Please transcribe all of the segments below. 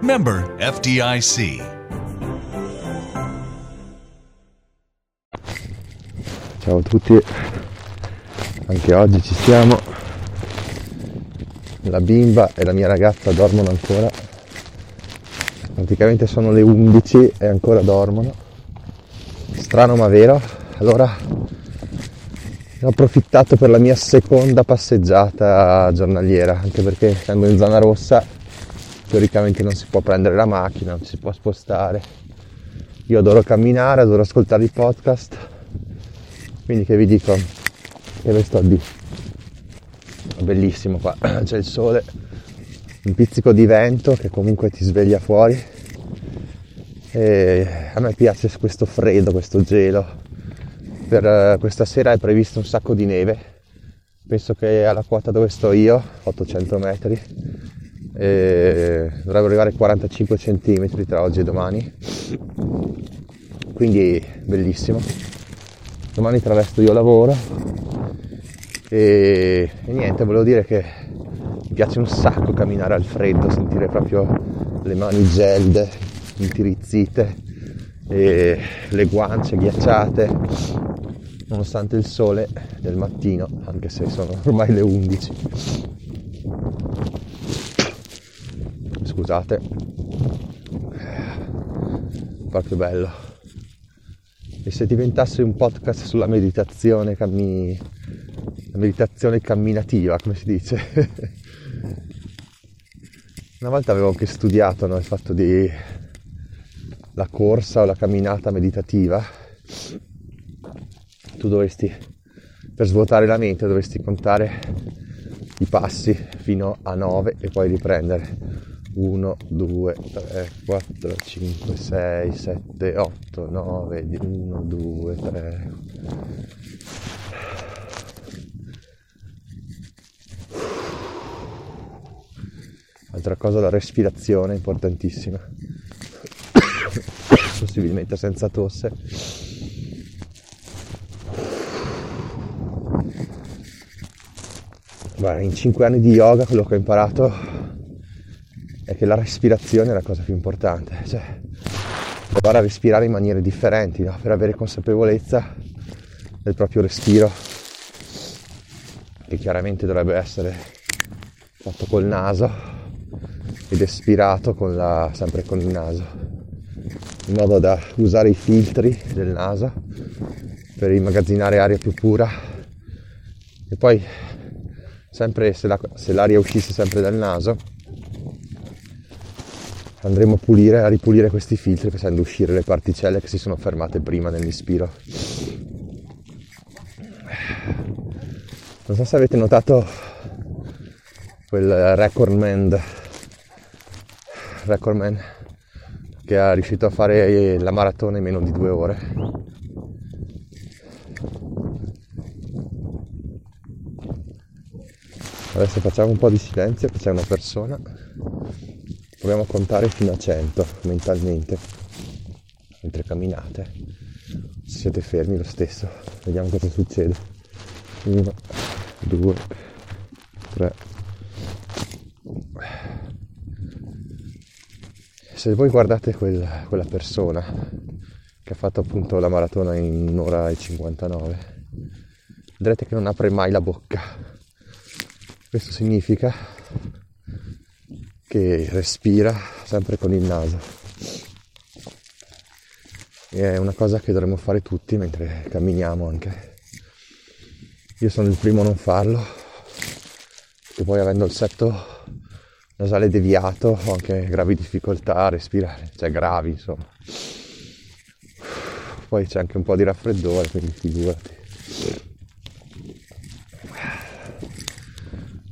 Member FDIC. Ciao a tutti, anche oggi ci siamo. La bimba e la mia ragazza dormono ancora. Praticamente sono le 11 e ancora dormono. Strano ma vero. Allora ho approfittato per la mia seconda passeggiata giornaliera, anche perché essendo in zona rossa teoricamente non si può prendere la macchina, non si può spostare. Io adoro camminare, adoro ascoltare i podcast, quindi che vi dico, che ve sto di bellissimo qua, c'è il sole, un pizzico di vento che comunque ti sveglia fuori. E a me piace questo freddo, questo gelo. Per eh, questa sera è previsto un sacco di neve, penso che alla quota dove sto io, 800 metri, e dovrebbero arrivare 45 cm tra oggi e domani, quindi bellissimo. Domani tra l'altro io lavoro e, e niente, volevo dire che mi piace un sacco camminare al freddo, sentire proprio le mani gelide, intirizzite, e le guance ghiacciate, nonostante il sole del mattino, anche se sono ormai le 11. Scusate, proprio bello. E se diventasse un podcast sulla meditazione, cammi... la meditazione camminativa, come si dice? Una volta avevo anche studiato no, il fatto di la corsa o la camminata meditativa. Tu dovresti, per svuotare la mente, dovresti contare i passi fino a 9 e poi riprendere. 1, 2, 3, 4, 5, 6, 7, 8, 9, 1, 2, 3. Altra cosa la respirazione, importantissima. Possibilmente senza tosse. Guarda, in 5 anni di yoga quello che ho imparato è che la respirazione è la cosa più importante, cioè provare a respirare in maniere differenti, no? per avere consapevolezza del proprio respiro, che chiaramente dovrebbe essere fatto col naso ed espirato con la, sempre con il naso, in modo da usare i filtri del naso per immagazzinare aria più pura e poi sempre se, la, se l'aria uscisse sempre dal naso andremo a pulire, a ripulire questi filtri facendo uscire le particelle che si sono fermate prima nell'ispiro. Non so se avete notato quel recordman, recordman che è riuscito a fare la maratona in meno di due ore. Adesso facciamo un po' di silenzio, che c'è una persona proviamo a contare fino a 100 mentalmente. Mentre camminate siete fermi lo stesso. Vediamo cosa succede. 1 2 3 se voi guardate quel, quella persona che ha fatto appunto la maratona in un'ora e 59 vedrete che non apre mai la bocca. Questo significa che respira sempre con il naso. E è una cosa che dovremmo fare tutti mentre camminiamo anche. Io sono il primo a non farlo, e poi avendo il setto nasale deviato ho anche gravi difficoltà a respirare, cioè gravi insomma. Poi c'è anche un po' di raffreddore, quindi figurati.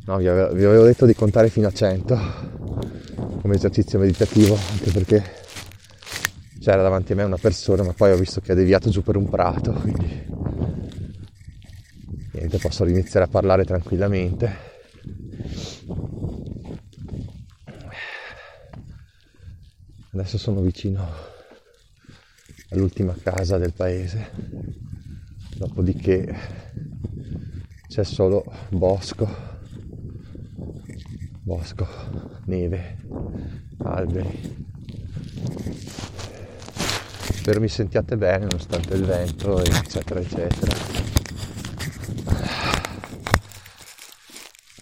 No, vi avevo detto di contare fino a 100 come esercizio meditativo, anche perché c'era davanti a me una persona, ma poi ho visto che ha deviato giù per un prato, quindi niente, posso iniziare a parlare tranquillamente. Adesso sono vicino all'ultima casa del paese, dopodiché c'è solo bosco, bosco, neve, alberi. Spero mi sentiate bene nonostante il vento, eccetera, eccetera.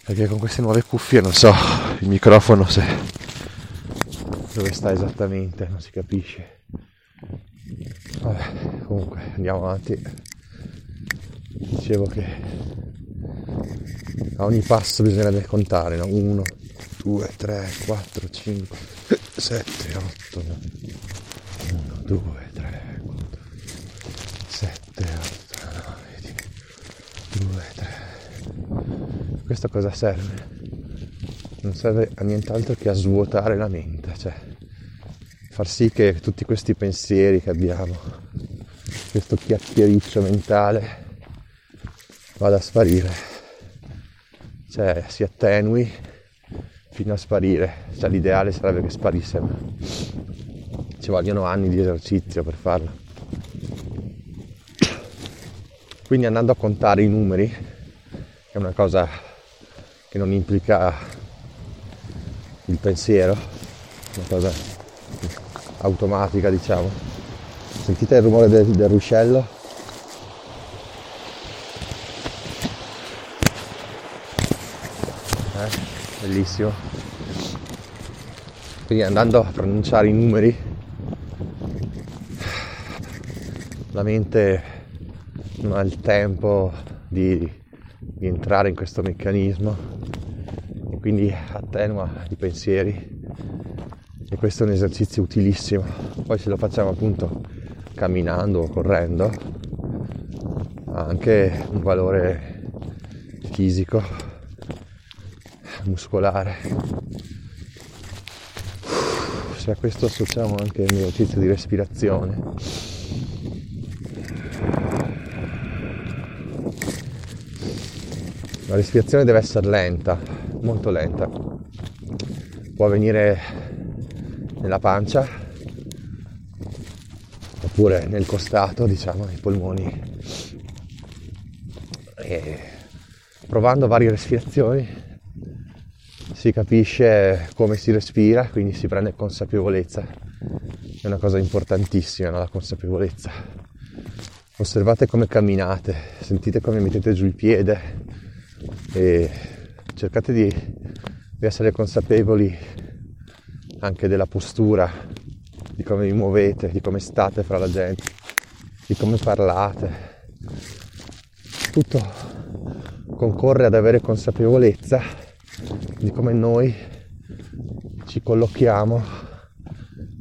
Perché con queste nuove cuffie non so il microfono se dove sta esattamente, non si capisce. Vabbè, comunque andiamo avanti. Dicevo che a ogni passo bisognerebbe contare, no? 1, 2, 3, 4, 5, 7, 8, 9. 1, 2, 3, 4, 7, 8, 9, 2, 3. Questo cosa serve? non serve a nient'altro che a svuotare la mente, cioè far sì che tutti questi pensieri che abbiamo, questo chiacchiericcio mentale vada a sparire, cioè si attenui fino a sparire, cioè l'ideale sarebbe che sparisse, ma ci vogliono anni di esercizio per farlo. Quindi andando a contare i numeri, che è una cosa che non implica il pensiero, una cosa automatica diciamo. Sentite il rumore del, del ruscello? Eh, bellissimo. Quindi andando a pronunciare i numeri, la mente non ha il tempo di, di entrare in questo meccanismo quindi attenua i pensieri e questo è un esercizio utilissimo. Poi se lo facciamo appunto camminando o correndo ha anche un valore fisico, muscolare. Se a questo associamo anche il mio esercizio di respirazione, la respirazione deve essere lenta, molto lenta. Può avvenire nella pancia oppure nel costato, diciamo, nei polmoni. E provando varie respirazioni si capisce come si respira, quindi si prende consapevolezza. È una cosa importantissima no? la consapevolezza. Osservate come camminate, sentite come mettete giù il piede e cercate di, di essere consapevoli anche della postura, di come vi muovete, di come state fra la gente, di come parlate. Tutto concorre ad avere consapevolezza di come noi ci collochiamo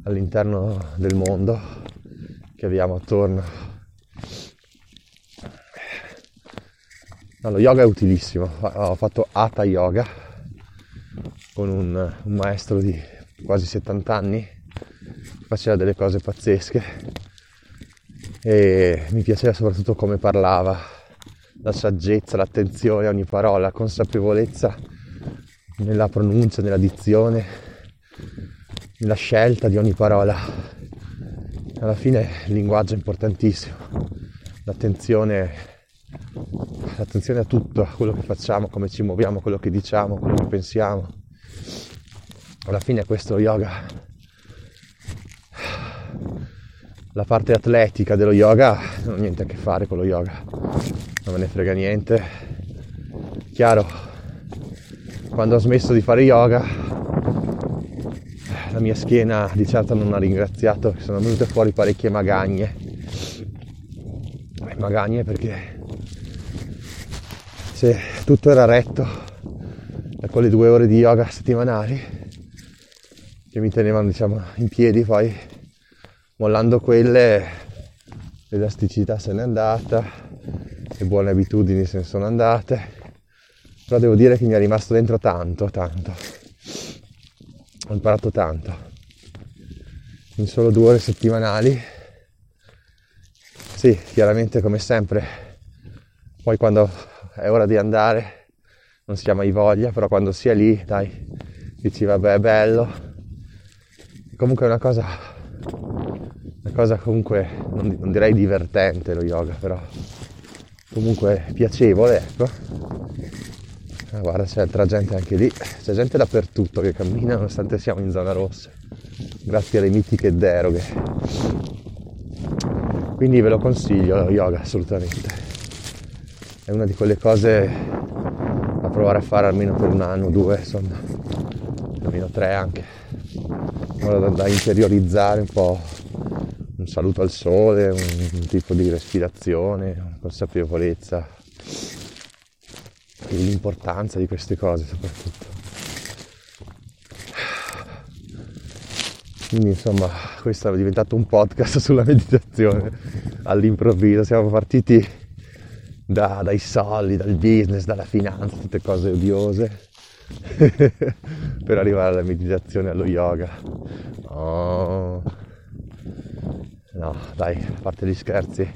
all'interno del mondo che abbiamo attorno. No, lo yoga è utilissimo, ho fatto Hatha Yoga con un, un maestro di quasi 70 anni, faceva delle cose pazzesche. E mi piaceva soprattutto come parlava, la saggezza, l'attenzione a ogni parola, la consapevolezza nella pronuncia, nella dizione, nella scelta di ogni parola. Alla fine il linguaggio è importantissimo, l'attenzione attenzione a tutto, a quello che facciamo, come ci muoviamo, quello che diciamo, quello che pensiamo. Alla fine questo yoga, la parte atletica dello yoga non ha niente a che fare con lo yoga, non me ne frega niente. Chiaro, quando ho smesso di fare yoga, la mia schiena di certo non ha ringraziato, sono venute fuori parecchie magagne. Magagne perché se tutto era retto da quelle due ore di yoga settimanali che mi tenevano diciamo in piedi poi mollando quelle l'elasticità se n'è andata le buone abitudini se ne sono andate però devo dire che mi è rimasto dentro tanto tanto ho imparato tanto. In solo due ore settimanali. Sì, chiaramente come sempre. Poi quando è ora di andare non si ha mai voglia, però quando si è lì, dai, dici vabbè è bello. Comunque è una cosa, una cosa comunque, non, non direi divertente lo yoga, però comunque piacevole, ecco. Ah, guarda, c'è altra gente anche lì, c'è gente dappertutto che cammina nonostante siamo in zona rossa, grazie alle mitiche deroghe. Quindi ve lo consiglio lo yoga assolutamente. È una di quelle cose da provare a fare almeno per un anno, due, insomma, almeno tre anche, da, da interiorizzare un po' un saluto al sole, un, un tipo di respirazione, una consapevolezza l'importanza di queste cose soprattutto. Quindi insomma questo è diventato un podcast sulla meditazione all'improvviso, siamo partiti da, dai soldi, dal business, dalla finanza, tutte cose odiose per arrivare alla meditazione, allo yoga. Oh. No, dai, a parte gli scherzi.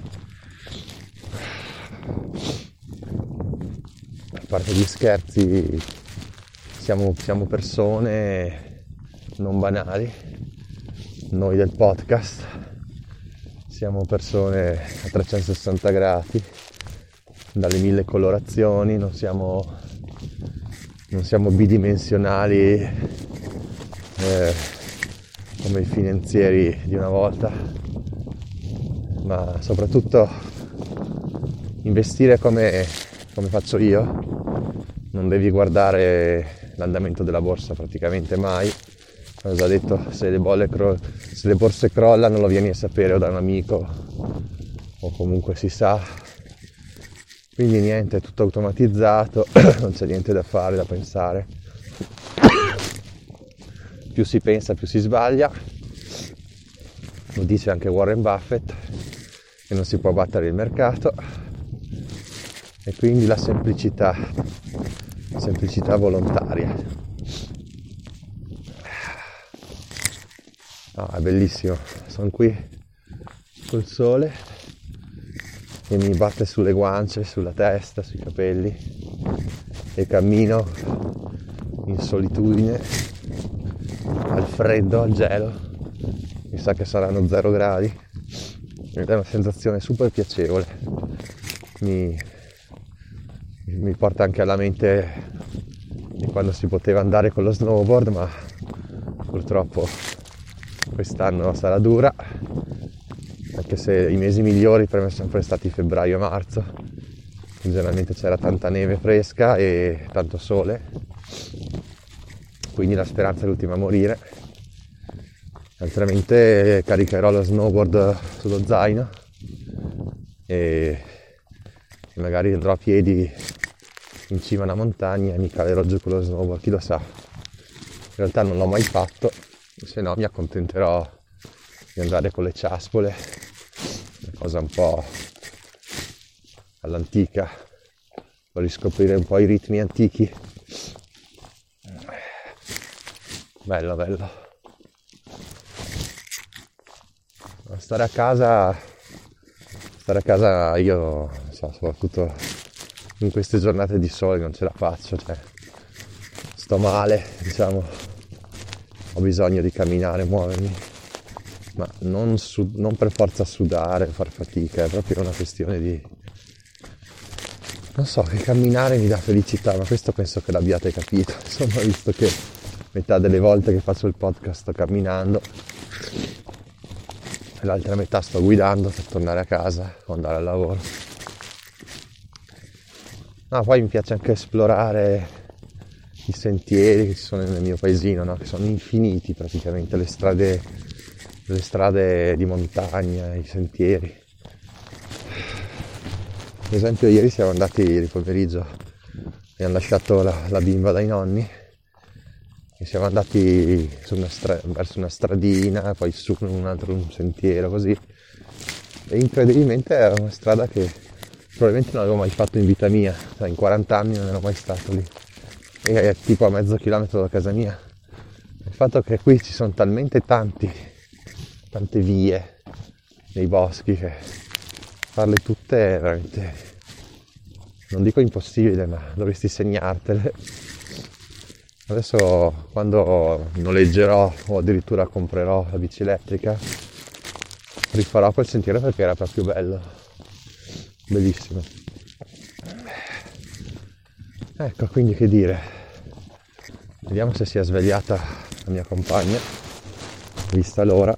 Parte gli scherzi, siamo, siamo persone non banali, noi del podcast, siamo persone a 360 gradi, dalle mille colorazioni, non siamo, non siamo bidimensionali eh, come i finanzieri di una volta ma soprattutto investire come, come faccio io, non devi guardare l'andamento della borsa praticamente mai. Ho già detto, se le, cro- se le borse crollano lo vieni a sapere o da un amico o comunque si sa. Quindi niente, è tutto automatizzato, non c'è niente da fare, da pensare. Più si pensa, più si sbaglia. Lo dice anche Warren Buffett che non si può battere il mercato e quindi la semplicità, semplicità volontaria. No, è bellissimo, sono qui col sole che mi batte sulle guance, sulla testa, sui capelli e cammino in solitudine al freddo, al gelo. Mi sa che saranno zero gradi ed è una sensazione super piacevole. Mi, mi porta anche alla mente di quando si poteva andare con lo snowboard, ma purtroppo quest'anno sarà dura, anche se i mesi migliori per me sono sempre stati febbraio e marzo. Generalmente c'era tanta neve fresca e tanto sole, quindi la speranza è l'ultima a morire altrimenti caricherò lo snowboard sullo zaino e magari andrò a piedi in cima a una montagna e mi calerò giù con lo snowboard, chi lo sa. In realtà non l'ho mai fatto, se no mi accontenterò di andare con le ciaspole, una cosa un po' all'antica, per riscoprire un po' i ritmi antichi. Bello, bello. stare a casa, stare a casa io, so, soprattutto in queste giornate di sole non ce la faccio, cioè sto male, diciamo, ho bisogno di camminare, muovermi, ma non, su, non per forza sudare, far fatica, è proprio una questione di... Non so, che camminare mi dà felicità, ma questo penso che l'abbiate capito, insomma, visto che metà delle volte che faccio il podcast sto camminando l'altra metà sto guidando per tornare a casa o andare al lavoro. No, poi mi piace anche esplorare i sentieri che ci sono nel mio paesino, no? che sono infiniti praticamente, le strade, le strade di montagna, i sentieri. Ad esempio ieri siamo andati ieri pomeriggio, abbiamo lasciato la, la bimba dai nonni e siamo andati una stra- verso una stradina, poi su un altro un sentiero così. E incredibilmente era una strada che probabilmente non avevo mai fatto in vita mia, cioè in 40 anni non ero mai stato lì. E è tipo a mezzo chilometro da casa mia. Il fatto che qui ci sono talmente tanti, tante vie nei boschi che farle tutte è veramente, non dico impossibile, ma dovresti segnartele. Adesso quando noleggerò o addirittura comprerò la bici elettrica, rifarò quel sentiero perché era proprio bello, bellissimo. Ecco, quindi che dire, vediamo se si è svegliata la mia compagna, vista l'ora.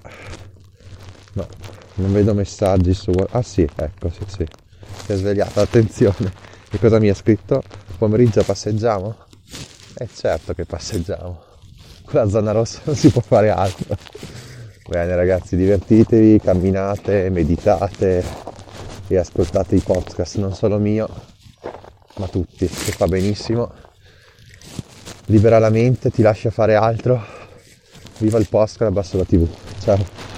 No, non vedo messaggi su... Ah sì, ecco, sì, sì, si è svegliata, attenzione. E cosa mi ha scritto? Pomeriggio passeggiamo? Eh certo che passeggiamo. Con la zona rossa non si può fare altro. Bene ragazzi, divertitevi, camminate, meditate e ascoltate i podcast, non solo mio, ma tutti, che fa benissimo. Libera la mente, ti lascia fare altro. Viva il podcast, abbasso la tv. Ciao.